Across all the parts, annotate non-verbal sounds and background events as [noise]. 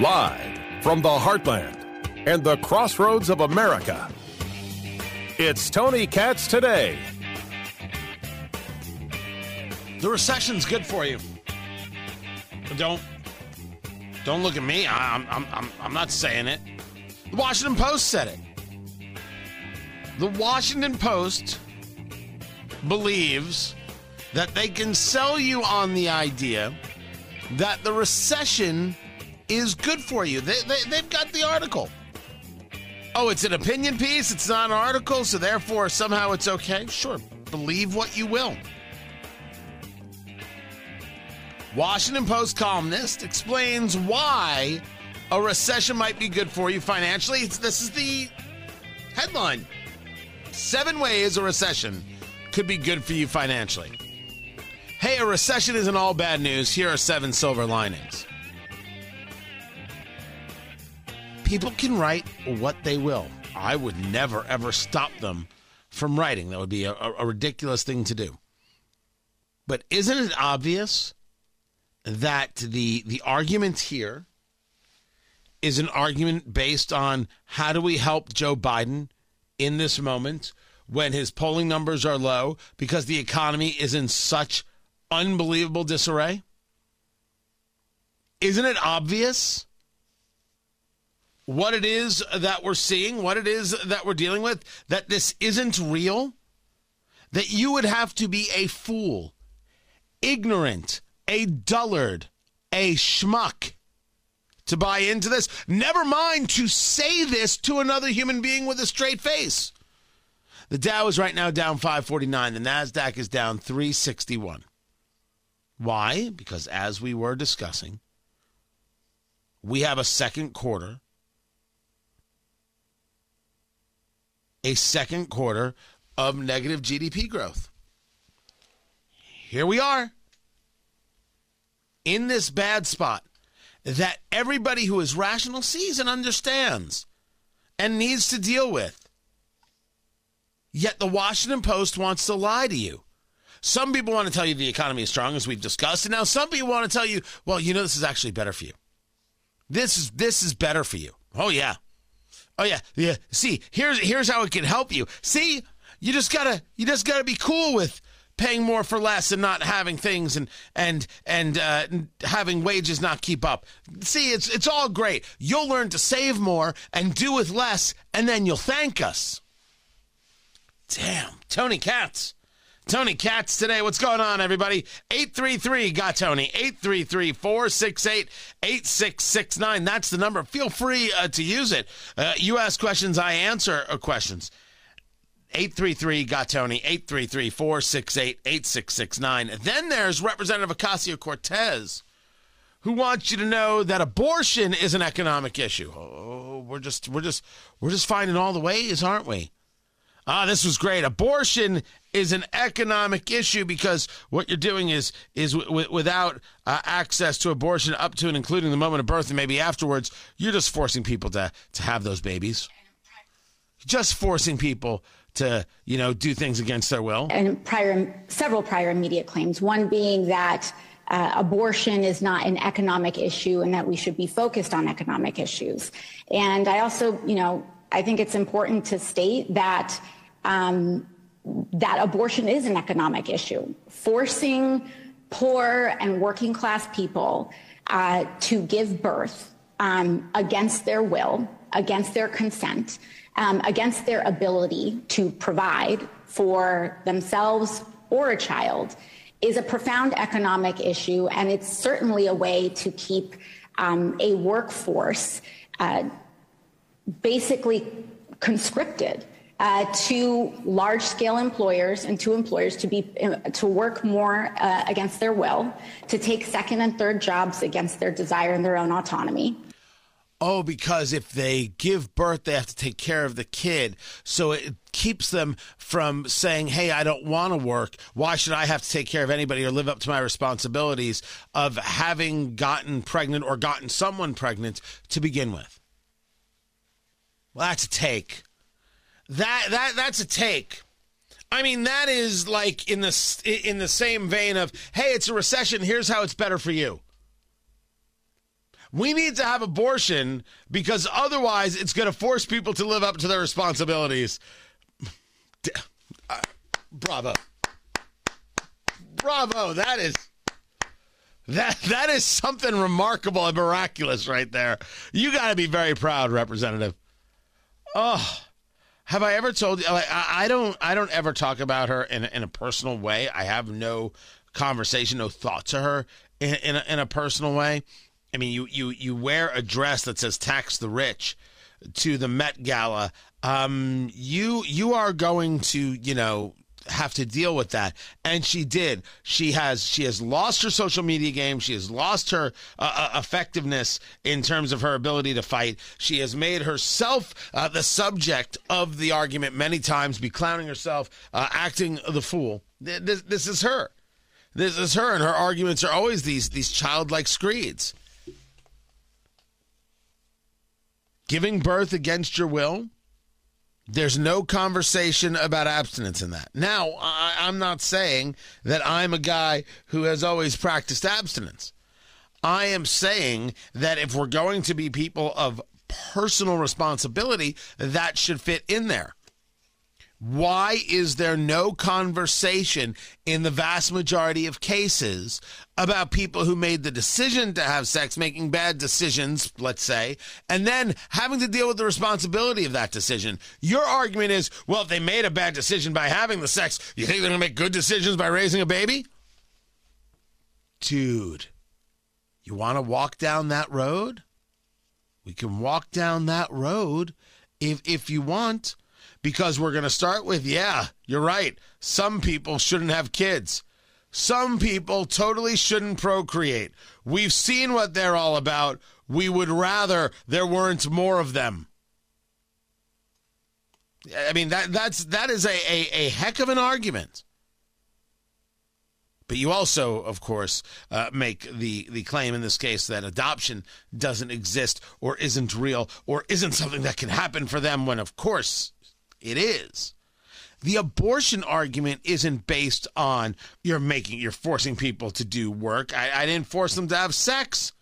Live from the heartland and the crossroads of America. It's Tony Katz today. The recession's good for you. Don't don't look at me. I'm I'm I'm, I'm not saying it. The Washington Post said it. The Washington Post believes that they can sell you on the idea that the recession is good for you. They, they, they've got the article. Oh, it's an opinion piece. It's not an article, so therefore somehow it's okay. Sure, believe what you will. Washington Post columnist explains why a recession might be good for you financially. It's, this is the headline Seven ways a recession could be good for you financially. Hey, a recession isn't all bad news. Here are seven silver linings. People can write what they will. I would never, ever stop them from writing. That would be a, a ridiculous thing to do. But isn't it obvious that the the argument here is an argument based on how do we help Joe Biden in this moment when his polling numbers are low because the economy is in such unbelievable disarray? Isn't it obvious what it is that we're seeing, what it is that we're dealing with, that this isn't real? That you would have to be a fool, ignorant, a dullard, a schmuck to buy into this. Never mind to say this to another human being with a straight face. The Dow is right now down 549. The NASDAQ is down 361. Why? Because as we were discussing, we have a second quarter, a second quarter of negative GDP growth. Here we are in this bad spot that everybody who is rational sees and understands and needs to deal with. Yet the Washington Post wants to lie to you. Some people want to tell you the economy is strong, as we've discussed, and now some people want to tell you, well, you know, this is actually better for you. This is this is better for you. Oh yeah, oh yeah, yeah. See, here's here's how it can help you. See, you just gotta you just gotta be cool with paying more for less and not having things and and and uh, having wages not keep up. See, it's it's all great. You'll learn to save more and do with less, and then you'll thank us. Damn, Tony Katz. Tony Katz today. What's going on, everybody? 833 got Tony. 833 468 8669. That's the number. Feel free uh, to use it. Uh, you ask questions, I answer uh, questions. 833 got Tony. 833 468 8669. Then there's Representative Ocasio Cortez, who wants you to know that abortion is an economic issue. Oh, we're just, we're just, we're just finding all the ways, aren't we? Ah, this was great. Abortion is an economic issue because what you're doing is is w- without uh, access to abortion up to and including the moment of birth and maybe afterwards, you're just forcing people to to have those babies. Just forcing people to you know do things against their will. And prior several prior immediate claims. One being that. Uh, abortion is not an economic issue and that we should be focused on economic issues. And I also, you know, I think it's important to state that um, that abortion is an economic issue. Forcing poor and working class people uh, to give birth um, against their will, against their consent, um, against their ability to provide for themselves or a child is a profound economic issue, and it's certainly a way to keep um, a workforce uh, basically conscripted uh, to large scale employers and to employers to be uh, to work more uh, against their will, to take second and third jobs against their desire and their own autonomy. Oh, because if they give birth, they have to take care of the kid. So it keeps them from saying, Hey, I don't want to work. Why should I have to take care of anybody or live up to my responsibilities of having gotten pregnant or gotten someone pregnant to begin with? Well, that's a take. That that that's a take. I mean, that is like in the in the same vein of, "Hey, it's a recession. Here's how it's better for you." We need to have abortion because otherwise it's going to force people to live up to their responsibilities. Uh, bravo. Bravo. That is that that is something remarkable and miraculous right there. You got to be very proud, representative. Oh, have I ever told you? Like, I, don't. I don't ever talk about her in in a personal way. I have no conversation, no thought to her in in a, in a personal way. I mean, you you you wear a dress that says "tax the rich" to the Met Gala. Um, you you are going to you know have to deal with that. And she did. She has she has lost her social media game. She has lost her uh, uh, effectiveness in terms of her ability to fight. She has made herself uh, the subject of the argument many times be clowning herself uh, acting the fool. This, this is her. This is her and her arguments are always these these childlike screeds. Giving birth against your will there's no conversation about abstinence in that. Now, I, am not saying that I'm a guy who has always practiced abstinence. I am saying that if we're going to be people of personal responsibility, that should fit in there. Why is there no conversation in the vast majority of cases about people who made the decision to have sex, making bad decisions, let's say, and then having to deal with the responsibility of that decision? Your argument is, well, if they made a bad decision by having the sex, you think they're going to make good decisions by raising a baby? Dude, you want to walk down that road? We can walk down that road if if you want because we're going to start with yeah, you're right. Some people shouldn't have kids. Some people totally shouldn't procreate. We've seen what they're all about. We would rather there weren't more of them. I mean that that's that is a, a, a heck of an argument. But you also, of course, uh, make the, the claim in this case that adoption doesn't exist or isn't real or isn't something that can happen for them when, of course, it is. The abortion argument isn't based on you're making, you're forcing people to do work. I, I didn't force them to have sex.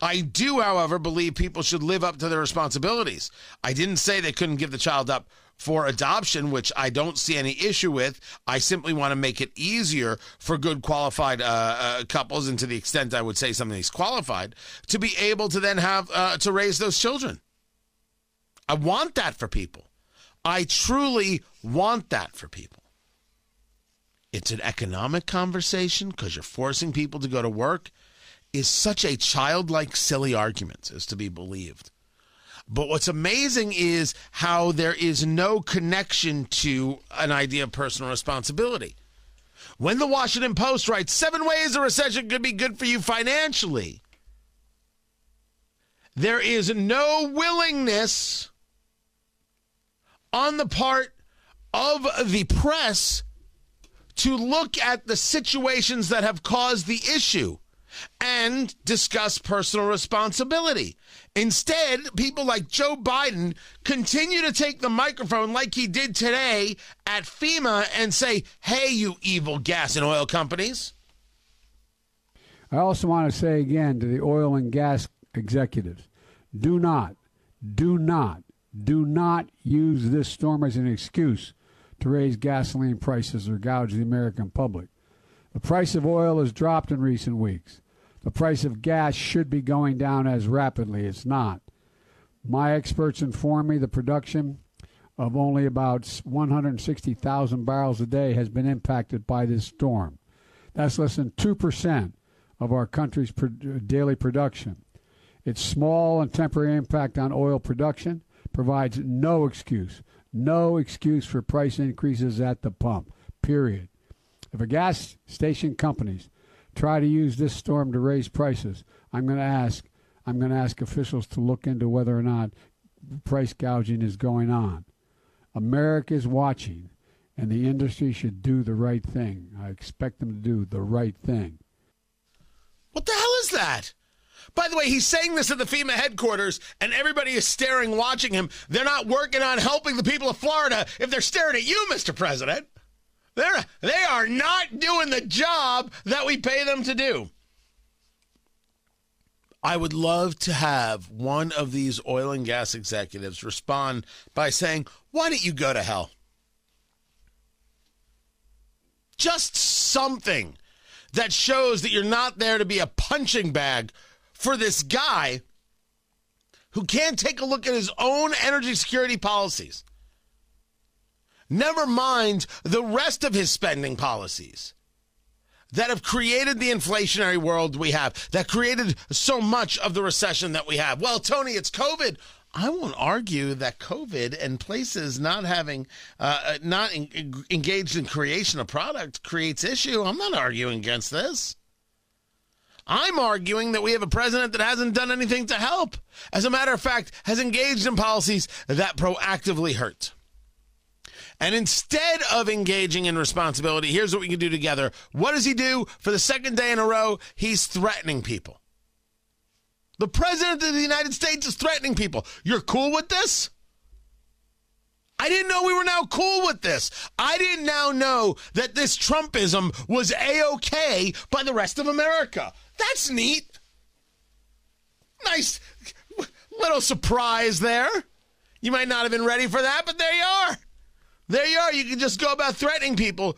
I do, however, believe people should live up to their responsibilities. I didn't say they couldn't give the child up for adoption, which I don't see any issue with. I simply want to make it easier for good qualified uh, uh, couples, and to the extent I would say something is qualified, to be able to then have uh, to raise those children. I want that for people. I truly want that for people. It's an economic conversation because you're forcing people to go to work is such a childlike, silly argument as to be believed. But what's amazing is how there is no connection to an idea of personal responsibility. When the Washington Post writes seven ways a recession could be good for you financially, there is no willingness on the part of the press to look at the situations that have caused the issue and discuss personal responsibility. Instead, people like Joe Biden continue to take the microphone like he did today at FEMA and say, hey, you evil gas and oil companies. I also want to say again to the oil and gas executives do not, do not do not use this storm as an excuse to raise gasoline prices or gouge the American public. The price of oil has dropped in recent weeks. The price of gas should be going down as rapidly. It's not. My experts inform me the production of only about 160,000 barrels a day has been impacted by this storm. That's less than 2% of our country's daily production. Its small and temporary impact on oil production provides no excuse, no excuse for price increases at the pump, period. If a gas station companies try to use this storm to raise prices, I'm going to ask I'm going to ask officials to look into whether or not price gouging is going on. America is watching, and the industry should do the right thing. I expect them to do the right thing. What the hell is that? By the way, he's saying this at the FEMA headquarters, and everybody is staring, watching him. They're not working on helping the people of Florida if they're staring at you, Mr. President. They're, they are not doing the job that we pay them to do. I would love to have one of these oil and gas executives respond by saying, Why don't you go to hell? Just something that shows that you're not there to be a punching bag for this guy who can't take a look at his own energy security policies. Never mind the rest of his spending policies that have created the inflationary world we have, that created so much of the recession that we have. Well, Tony, it's COVID. I won't argue that COVID and places not having, uh, uh not in, engaged in creation of product creates issue. I'm not arguing against this. I'm arguing that we have a president that hasn't done anything to help. As a matter of fact, has engaged in policies that proactively hurt. And instead of engaging in responsibility, here's what we can do together. What does he do for the second day in a row? He's threatening people. The president of the United States is threatening people. You're cool with this? I didn't know we were now cool with this. I didn't now know that this Trumpism was A OK by the rest of America. That's neat. Nice little surprise there. You might not have been ready for that, but there you are. There you are. You can just go about threatening people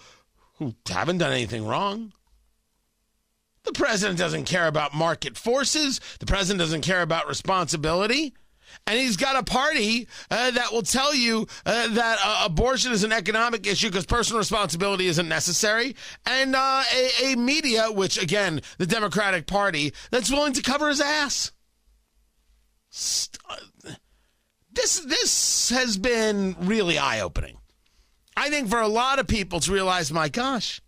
who haven't done anything wrong. The president doesn't care about market forces. The president doesn't care about responsibility. And he's got a party uh, that will tell you uh, that uh, abortion is an economic issue because personal responsibility isn't necessary. And uh, a, a media, which, again, the Democratic Party, that's willing to cover his ass. Uh, this, this has been really eye opening. I think for a lot of people to realize, my gosh,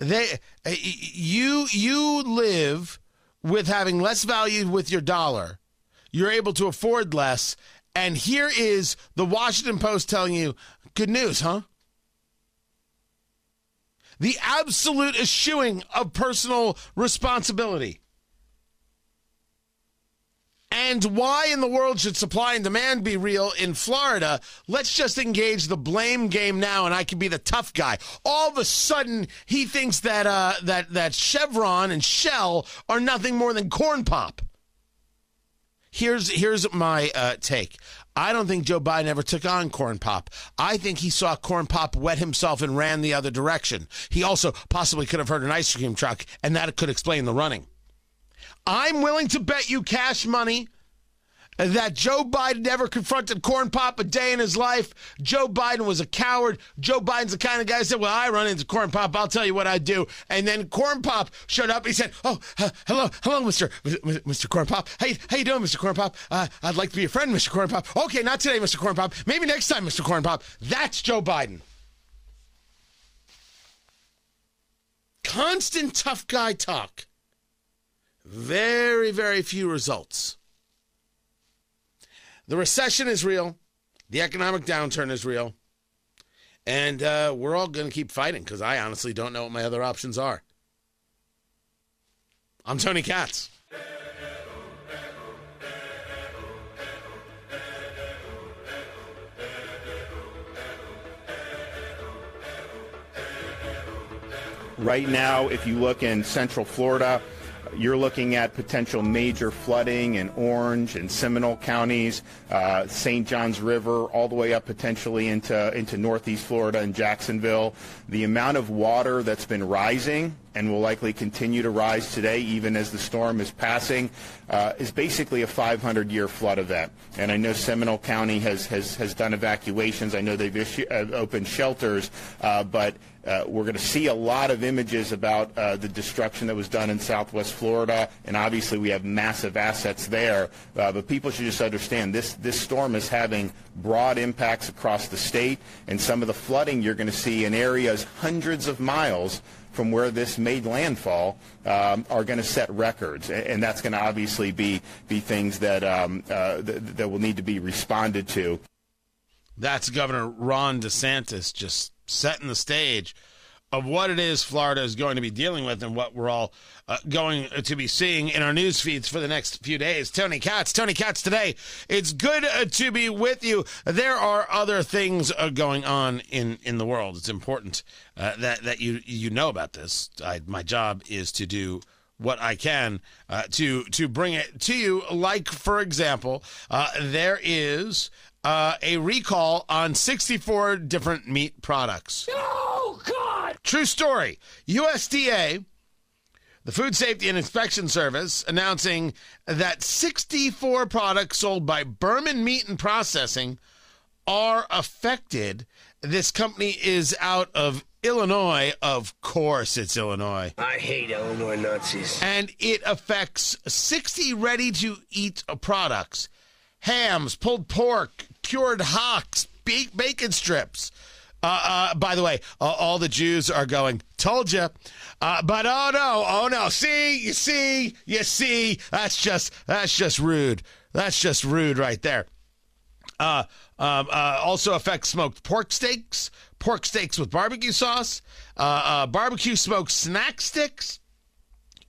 they you you live with having less value with your dollar. You're able to afford less, and here is the Washington Post telling you, good news, huh? The absolute eschewing of personal responsibility. And why in the world should supply and demand be real in Florida? Let's just engage the blame game now, and I can be the tough guy. All of a sudden, he thinks that uh, that that Chevron and Shell are nothing more than corn pop. Here's here's my uh, take. I don't think Joe Biden ever took on corn pop. I think he saw corn pop wet himself and ran the other direction. He also possibly could have heard an ice cream truck, and that could explain the running. I'm willing to bet you cash money that Joe Biden never confronted Corn Pop a day in his life. Joe Biden was a coward. Joe Biden's the kind of guy that said, Well, I run into Corn Pop. I'll tell you what I do. And then Corn Pop showed up. He said, Oh, uh, hello, hello, Mr. Mr. Corn Pop. Hey, how you doing, Mr. Corn Pop? Uh, I'd like to be a friend, Mr. Corn Pop. Okay, not today, Mr. Corn Pop. Maybe next time, Mr. Corn Pop. That's Joe Biden. Constant tough guy talk. Very, very few results. The recession is real. The economic downturn is real. And uh, we're all going to keep fighting because I honestly don't know what my other options are. I'm Tony Katz. Right now, if you look in central Florida, you're looking at potential major flooding in Orange and Seminole counties, uh, St. Johns River, all the way up potentially into, into northeast Florida and Jacksonville. The amount of water that's been rising and will likely continue to rise today, even as the storm is passing, uh, is basically a 500-year flood event. And I know Seminole County has, has, has done evacuations. I know they've issu- uh, opened shelters, uh, but uh, we're going to see a lot of images about uh, the destruction that was done in southwest Florida, and obviously we have massive assets there. Uh, but people should just understand this, this storm is having broad impacts across the state, and some of the flooding you're going to see in areas hundreds of miles from where this made landfall um, are going to set records, and that's going to obviously be be things that um, uh, th- that will need to be responded to. That's Governor Ron DeSantis just setting the stage of what it is Florida is going to be dealing with and what we're all uh, going to be seeing in our news feeds for the next few days. Tony Katz, Tony Katz today. It's good uh, to be with you. There are other things uh, going on in, in the world. It's important uh, that that you you know about this. I, my job is to do what I can uh, to to bring it to you. Like for example, uh, there is a recall on 64 different meat products. God! True story. USDA, the Food Safety and Inspection Service, announcing that 64 products sold by Behrmann Meat and Processing are affected. This company is out of Illinois. Of course, it's Illinois. I hate Illinois Nazis. And it affects 60 ready to eat products hams, pulled pork, cured hocks, bacon strips. Uh, uh, by the way, uh, all the Jews are going, told you. Uh, but oh no, oh no. See, you see, you see. That's just, that's just rude. That's just rude right there. Uh, um, uh, also affects smoked pork steaks, pork steaks with barbecue sauce, barbecue smoked snack sticks,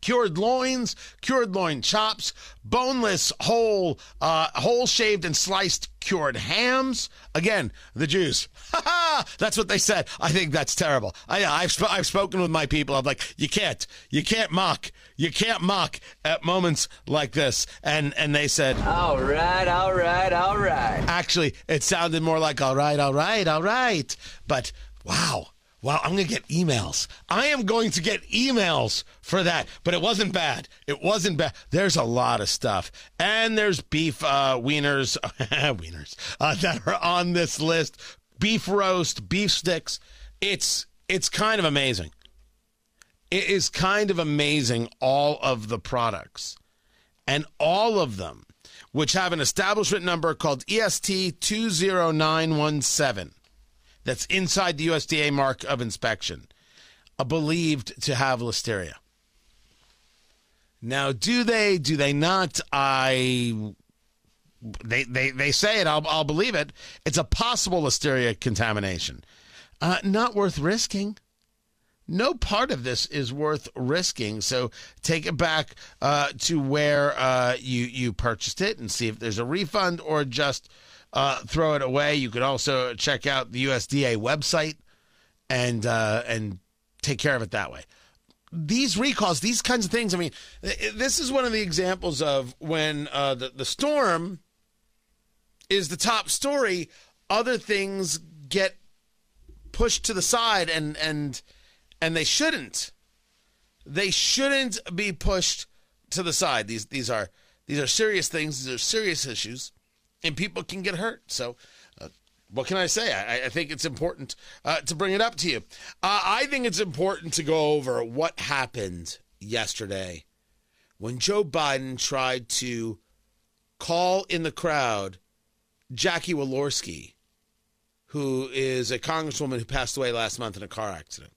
cured loins, cured loin chops, boneless whole, uh, whole shaved and sliced cured hams. Again, the Jews. [laughs] that's what they said. I think that's terrible. I, have sp- I've spoken with my people. I'm like, you can't, you can't mock, you can't mock at moments like this. And and they said, all right, all right, all right. Actually, it sounded more like all right, all right, all right. But wow Wow, I'm going to get emails. I am going to get emails for that. But it wasn't bad. It wasn't bad. There's a lot of stuff. And there's beef uh, wieners, [laughs] wieners uh, that are on this list. Beef roast, beef sticks. It's it's kind of amazing. It is kind of amazing all of the products. And all of them which have an establishment number called EST 20917 that's inside the USDA mark of inspection believed to have listeria. Now, do they? Do they not? I they they they say it. I'll I'll believe it. It's a possible listeria contamination. Uh, not worth risking. No part of this is worth risking. So take it back uh, to where uh, you you purchased it and see if there's a refund or just uh, throw it away. You could also check out the USDA website and uh, and take care of it that way. These recalls, these kinds of things. I mean, this is one of the examples of when uh, the the storm is the top story. Other things get pushed to the side, and and and they shouldn't. They shouldn't be pushed to the side. These these are these are serious things. These are serious issues and people can get hurt. So, uh, what can I say? I, I think it's important uh, to bring it up to you. Uh, I think it's important to go over what happened yesterday when Joe Biden tried to call in the crowd Jackie Walorski, who is a congresswoman who passed away last month in a car accident.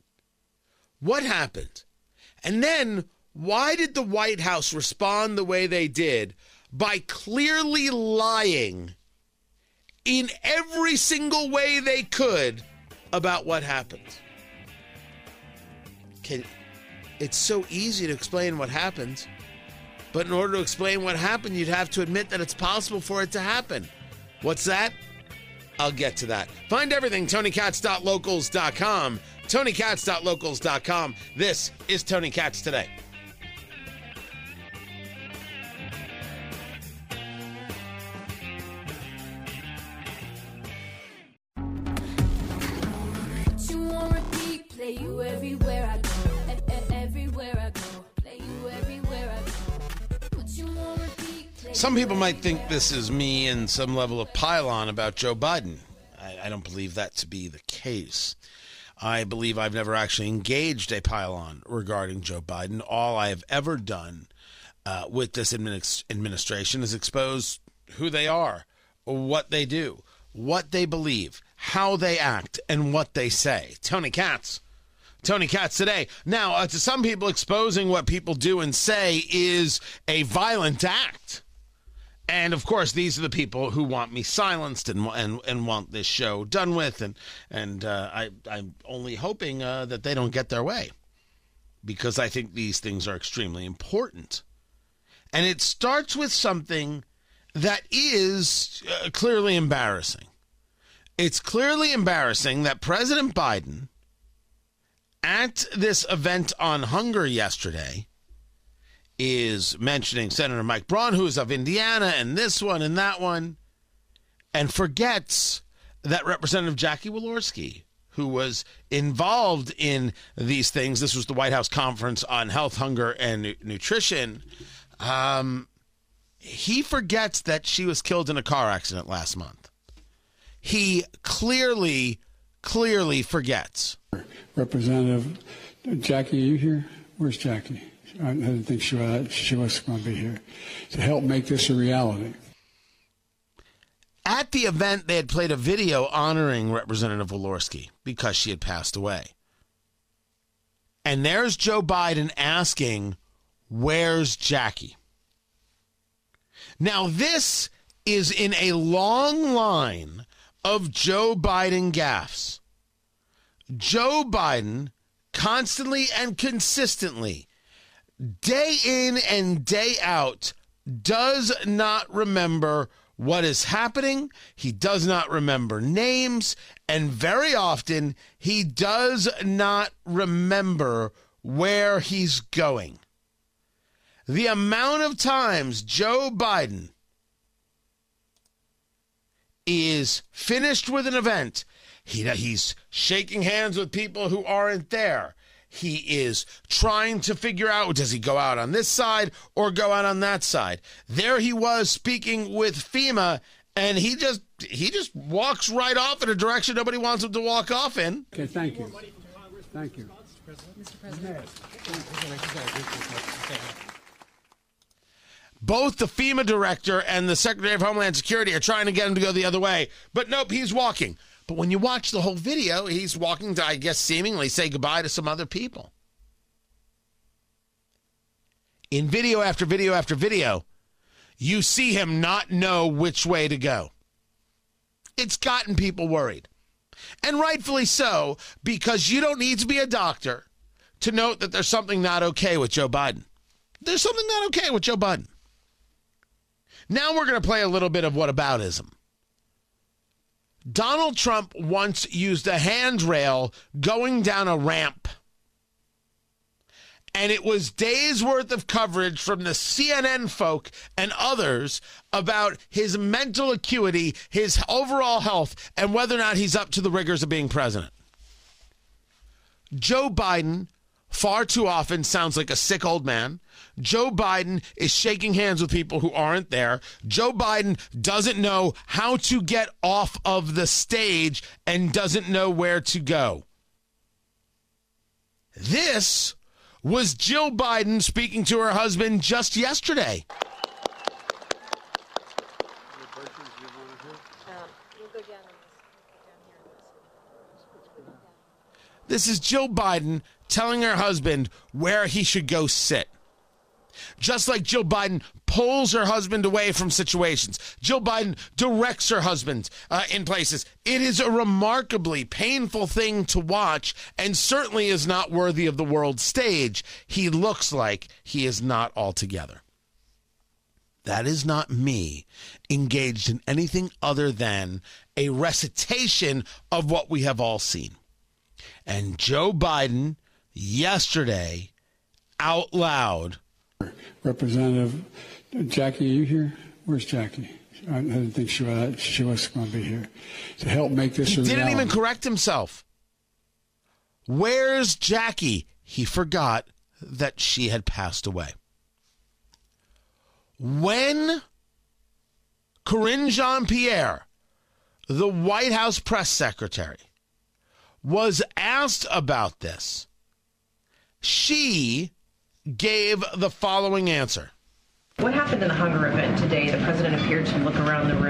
What happened? And then why did the White House respond the way they did by clearly lying in every single way they could about what happened. Can, it's so easy to explain what happened, but in order to explain what happened, you'd have to admit that it's possible for it to happen. What's that? I'll get to that. Find everything TonyKatz.locals.com. TonyKatz.locals.com. This is Tony Katz today. Some people might think this is me and some level of pile-on about Joe Biden. I, I, don't believe that to be the case. I believe I've never actually engaged a pile-on regarding Joe Biden. All I have ever done uh, with this administ- administration is expose who they are, what they do, what they believe, how they act, and what they say. Tony Katz. Tony Katz today. Now, uh, to some people, exposing what people do and say is a violent act. And of course, these are the people who want me silenced and and, and want this show done with, and and uh, I I'm only hoping uh, that they don't get their way, because I think these things are extremely important, and it starts with something that is uh, clearly embarrassing. It's clearly embarrassing that President Biden, at this event on hunger yesterday, is mentioning Senator Mike Braun, who is of Indiana, and this one and that one, and forgets that Representative Jackie Walorski, who was involved in these things, this was the White House Conference on Health, Hunger, and Nu- Nutrition. Um, he forgets that she was killed in a car accident last month. He clearly, clearly forgets. Representative Jackie, are you here? Where's Jackie? I didn't think she was, she was going to be here to help make this a reality. At the event, they had played a video honoring Representative Walorski because she had passed away. And there's Joe Biden asking, Where's Jackie? Now, this is in a long line of Joe Biden gaffes. Joe Biden constantly and consistently, day in and day out, does not remember what is happening. He does not remember names. And very often, he does not remember where he's going. The amount of times Joe Biden is finished with an event, he, he's shaking hands with people who aren't there. He is trying to figure out does he go out on this side or go out on that side. There he was speaking with FEMA and he just he just walks right off in a direction nobody wants him to walk off in. Okay, thank you. Thank you. Both the FEMA director and the Secretary of Homeland Security are trying to get him to go the other way, but nope, he's walking. But when you watch the whole video, he's walking to, I guess, seemingly say goodbye to some other people. In video after video after video, you see him not know which way to go. It's gotten people worried. And rightfully so, because you don't need to be a doctor to note that there's something not okay with Joe Biden. There's something not okay with Joe Biden. Now we're going to play a little bit of whataboutism. Donald Trump once used a handrail going down a ramp. And it was days worth of coverage from the CNN folk and others about his mental acuity, his overall health, and whether or not he's up to the rigors of being president. Joe Biden far too often sounds like a sick old man. Joe Biden is shaking hands with people who aren't there. Joe Biden doesn't know how to get off of the stage and doesn't know where to go. This was Jill Biden speaking to her husband just yesterday. This is Jill Biden telling her husband where he should go sit. Just like Jill Biden pulls her husband away from situations, Jill Biden directs her husband uh, in places. It is a remarkably painful thing to watch and certainly is not worthy of the world stage. He looks like he is not altogether. That is not me engaged in anything other than a recitation of what we have all seen. And Joe Biden yesterday out loud. Representative Jackie, are you here? Where's Jackie? I didn't think she was, she was going to be here to help make this He didn't even correct himself. Where's Jackie? He forgot that she had passed away. When Karine Jean Pierre, the White House press secretary, was asked about this, she gave the following answer. What happened in the hunger event today? The president appeared to look around the room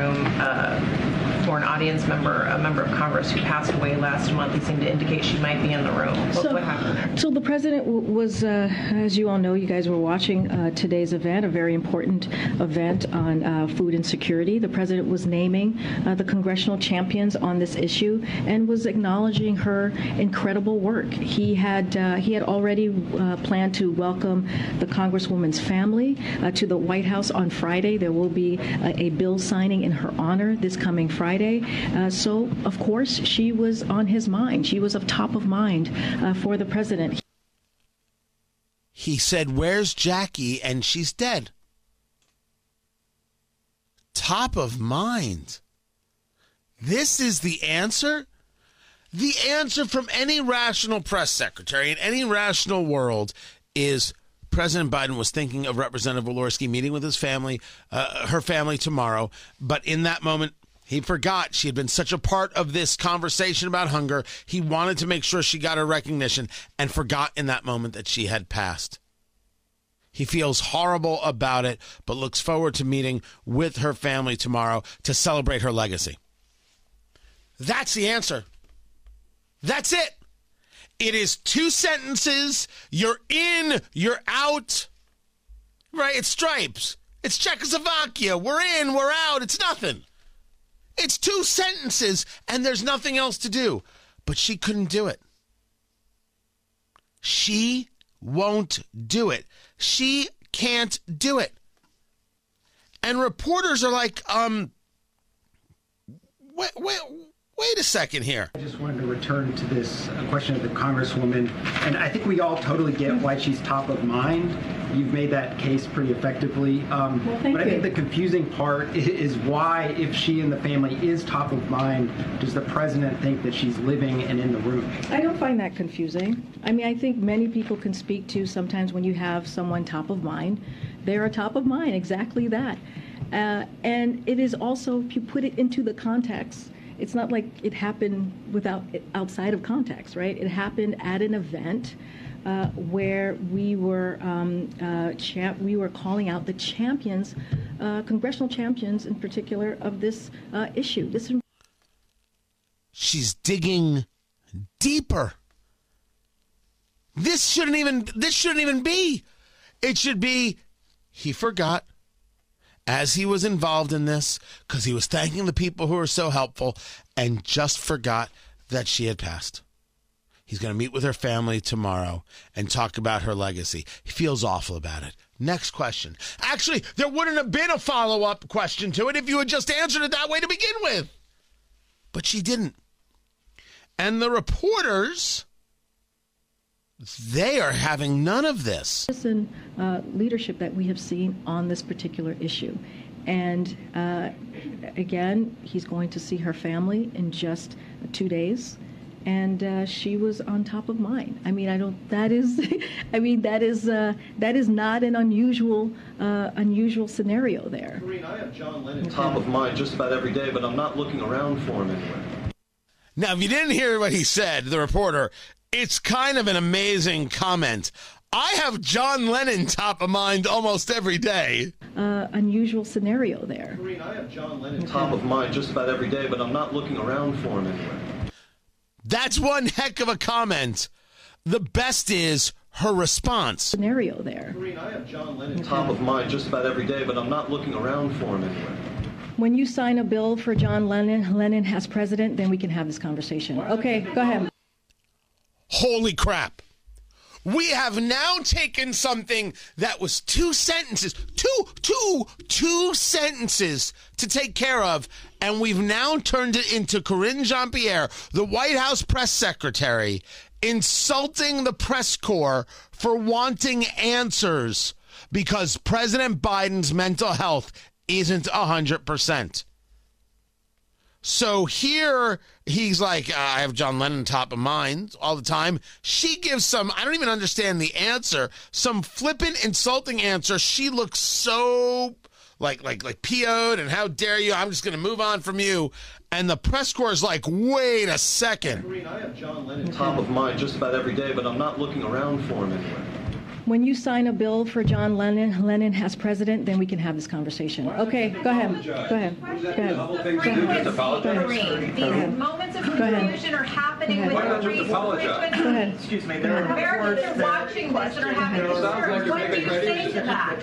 for an audience member, a member of Congress who passed away last month. He seemed to indicate she might be in the room. What, So- what happened there? So the president w- was, uh, as you all know, you guys were watching uh, today's event, a very important event on uh, food insecurity. The president was naming uh, the congressional champions on this issue and was acknowledging her incredible work. He had uh, he had already uh, planned to welcome the congresswoman's family uh, to the White House on Friday. There will be a, a bill signing in her honor this coming Friday. Uh, so, of course, she was on his mind. She was of top of mind uh, for the president. he said, Where's Jackie? And she's dead. Top of mind. This is the answer? The answer from any rational press secretary in any rational world is President Biden was thinking of Representative Walorski meeting with his family, uh, her family tomorrow. But in that moment, he forgot she had been such a part of this conversation about hunger. He wanted to make sure she got her recognition and forgot in that moment that she had passed. He feels horrible about it, but looks forward to meeting with her family tomorrow to celebrate her legacy. That's the answer. That's it. It is two sentences. You're in, you're out. Right? It's stripes. It's Czechoslovakia. We're in, we're out. It's nothing. It's two sentences, and there's nothing else to do. But she couldn't do it. She won't do it. She can't do it. And reporters are like, um, wait, wait, wait a second here. I just wanted to return to this question of the Congresswoman, and I think we all totally get why she's top of mind. You've made that case pretty effectively. Um, well, thank but I you. think the confusing part is why, if she and the family is top of mind, does the president think that she's living and in the room? I don't find that confusing. I mean, I think many people can speak to sometimes when you have someone top of mind, they're a top of mind, exactly that. Uh, and it is also, if you put it into the context, it's not like it happened without outside of context, right? It happened at an event uh, where we were um, uh, champ- we were calling out the champions, uh, congressional champions in particular, of this uh, issue. This she's digging deeper. This shouldn't even this shouldn't even be. It should be he forgot as he was involved in this because he was thanking the people who were so helpful and just forgot that she had passed. He's going to meet with her family tomorrow and talk about her legacy. He feels awful about it. Next question. Actually, there wouldn't have been a follow up question to it if you had just answered it that way to begin with. But she didn't. And the reporters, they are having none of this. And uh, leadership that we have seen on this particular issue. And uh, again, he's going to see her family in just two days. And uh, she was on top of mind. I mean, I don't. That is, [laughs] I mean, that is uh, that is not an unusual uh, unusual scenario there. Karine, I have John Lennon top of mind just about every day, but I'm not looking around for him anywhere. Now, if you didn't hear what he said, the reporter, it's kind of an amazing comment. I have John Lennon top of mind almost every day. Uh, unusual scenario there. Karine, I have John Lennon okay. top of mind just about every day, but I'm not looking around for him anywhere. That's one heck of a comment. The best is her response. Scenario there. Karine, I have John Lennon okay. top of mind just about every day, but I'm not looking around for him anywhere. When you sign a bill for John Lennon, Lennon as president, then we can have this conversation. Okay, go ahead. Holy crap. We have now taken something that was two sentences, two, two, two sentences to take care of, and we've now turned it into Karine Jean Pierre, the White House press secretary, insulting the press corps for wanting answers because President Biden's mental health isn't 100%. So here he's like, uh, I have John Lennon top of mind all the time. She gives some, I don't even understand the answer, some flippant, insulting answer. She looks so like like like PO'd and how dare you? I'm just to move on from you. And the press corps is like, wait a second. I have John Lennon top of mind just about every day, but I'm not looking around for him anywhere. When you sign a bill for John Lennon, Lennon as president, then we can have this conversation. Okay, go ahead. Go ahead. Go ahead. Go ahead. These moments of confusion are happening with the Reese Go ahead. Excuse me. There are Americans are watching this and are having concerns. What do you say to that?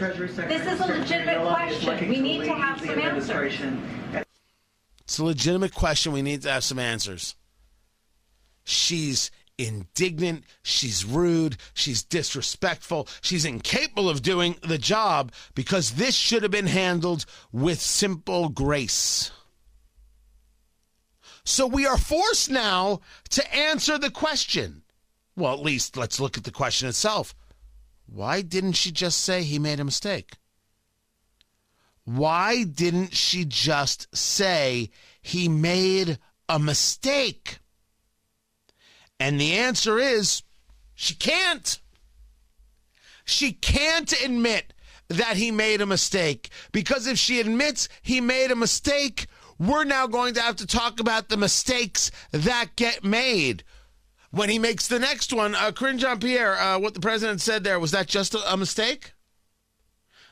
This is a legitimate question. We need to have some answers. It's a legitimate question. We need to have some answers. She's indignant, she's rude, she's disrespectful, she's incapable of doing the job because this should have been handled with simple grace. So we are forced now to answer the question. Well, at least let's look at the question itself. Why didn't she just say he made a mistake? Why didn't she just say he made a mistake? And the answer is she can't. She can't admit that he made a mistake because if she admits he made a mistake, we're now going to have to talk about the mistakes that get made. When he makes the next one, uh, Karine Jean Pierre, uh, what the president said there, was that just a, a mistake?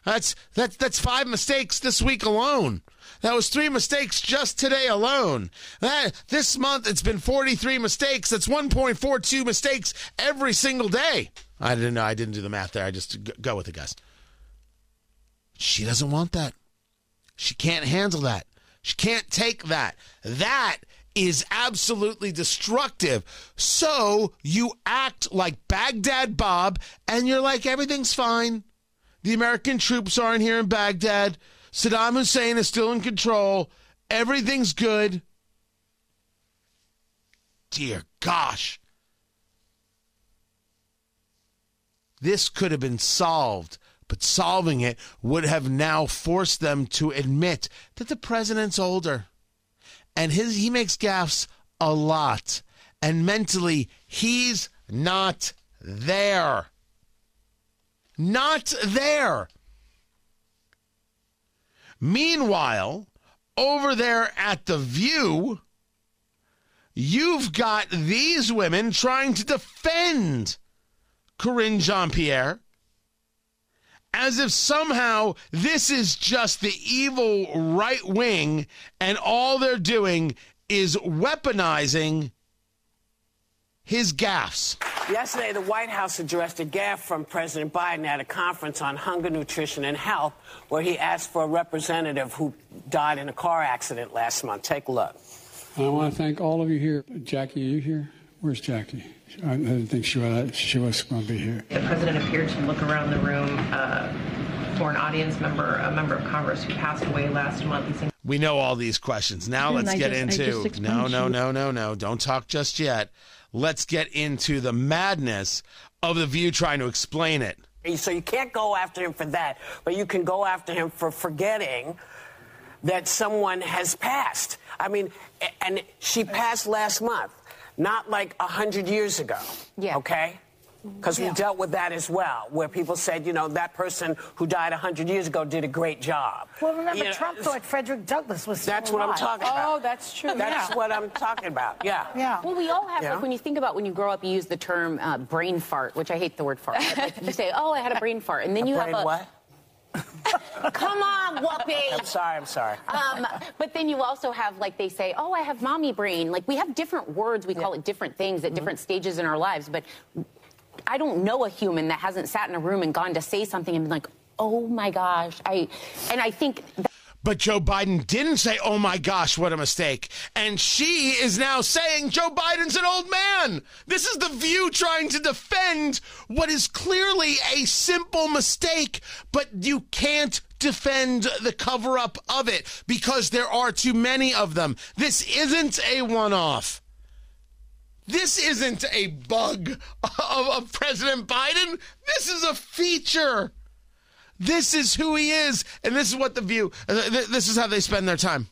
That's, that's, that's five mistakes this week alone. That was three mistakes just today alone. That, this month, it's been 43 mistakes. That's 1.42 mistakes every single day. I didn't know. I didn't do the math there. I just go with it, guys. She doesn't want that. She can't handle that. She can't take that. That is absolutely destructive. So you act like Baghdad Bob and you're like, everything's fine. The American troops aren't here in Baghdad. Saddam Hussein is still in control. Everything's good. Dear gosh. This could have been solved, but solving it would have now forced them to admit that the president's older and his he makes gaffes a lot and mentally he's not there. Not there. Meanwhile, over there at The View, you've got these women trying to defend Karine Jean Pierre as if somehow this is just the evil right wing and all they're doing is weaponizing his gaffes. Yesterday, the White House addressed a gaffe from President Biden at a conference on hunger, nutrition, and health, where he asked for a representative who died in a car accident last month. Take a look. I want to thank all of you here. Jackie, are you here? Where's Jackie? I didn't think she was, she was going to be here. The president appeared to look around the room uh, for an audience member, a member of Congress who passed away last month. He seemed We know all these questions. Now let's I get just- into no, no, no, no, no. Don't talk just yet. Let's get into the madness of the view trying to explain it. So you can't go after him for that, but you can go after him for forgetting that someone has passed. I mean, and she passed last month, not like a hundred years ago. Yeah. Okay. Because we dealt with that as well, where people said, you know, that person who died 100 years ago did a great job. Well, remember, You know, Trump thought Frederick Douglass was still That's what I'm talking about. Oh, that's true. That's yeah. what I'm talking about. Yeah. Yeah. Well, we all have, Yeah. like, when you think about when you grow up, you use the term uh, brain fart, which I hate the word fart. but, like, you say, oh, I had a brain fart. And then A you brain have a. what? [laughs] Come on, Whoopi. I'm sorry. I'm sorry. Um, but then you also have, like, they say, oh, I have mommy brain. Like, we have different words. We call it different things at different stages in our lives. But I don't know a human that hasn't sat in a room and gone to say something and been like, oh my gosh. I, and I think. But Joe Biden didn't say, oh my gosh, what a mistake. And she is now saying Joe Biden's an old man. This is the view trying to defend what is clearly a simple mistake, but you can't defend the cover up of it because there are too many of them. This isn't a one off. This isn't a bug of, of President Biden. This is a feature. This is who he is, and this is what the view. uh, This is how they spend their time.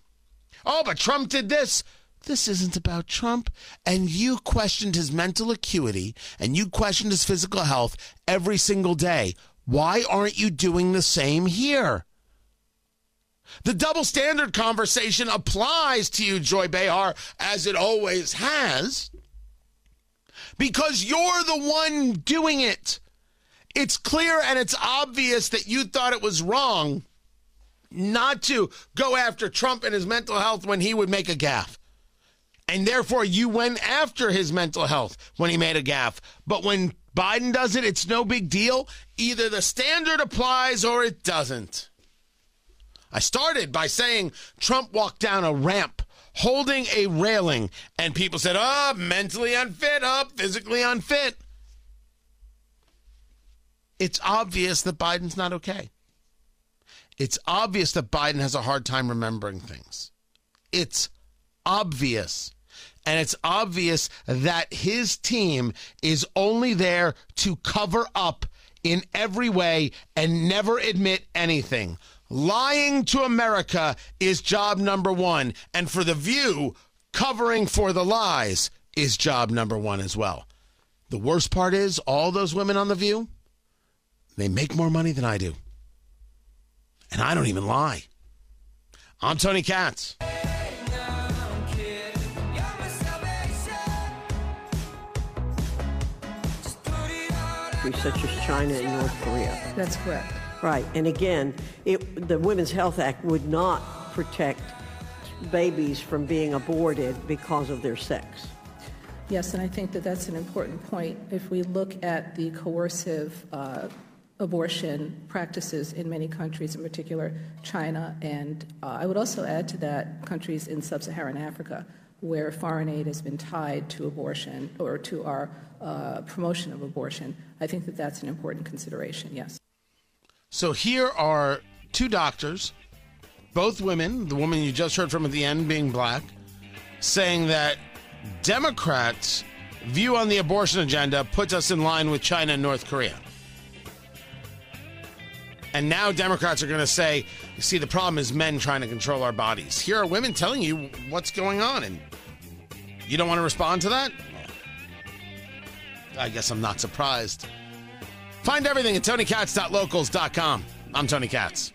Oh, but Trump did this. This isn't about Trump. And you questioned his mental acuity and you questioned his physical health every single day. Why aren't you doing the same here? The double standard conversation applies to you, Joy Behar, as it always has, because you're the one doing it. It's clear and it's obvious that you thought it was wrong not to go after Trump and his mental health when he would make a gaffe. And therefore, you went after his mental health when he made a gaffe. But when Biden does it, it's no big deal. Either the standard applies or it doesn't. I started by saying Trump walked down a ramp holding a railing, and people said, oh, mentally unfit, oh, physically unfit. It's obvious that Biden's not okay. It's obvious that Biden has a hard time remembering things. It's obvious. And it's obvious that his team is only there to cover up in every way and never admit anything. Lying to America is job number one. And for The View, covering for the lies is job number one as well. The worst part is, all those women on The View, they make more money than I do. And I don't even lie. I'm Tony Katz. such as China and North Korea. That's correct. Right. And again, it, the Women's Health Act would not protect babies from being aborted because of their sex. Yes, and I think that that's an important point. If we look at the coercive uh, abortion practices in many countries, in particular China, and uh, I would also add to that countries in sub Saharan Africa, where foreign aid has been tied to abortion or to our uh, promotion of abortion, I think that that's an important consideration, yes. So here are two doctors, both women, the woman you just heard from at the end being black, saying that Democrats' view on the abortion agenda puts us in line with China and North Korea. And now Democrats are going to say, you see, the problem is men trying to control our bodies. Here are women telling you what's going on, and you don't want to respond to that? I guess I'm not surprised. Find everything at TonyKatz.locals.com. I'm Tony Katz.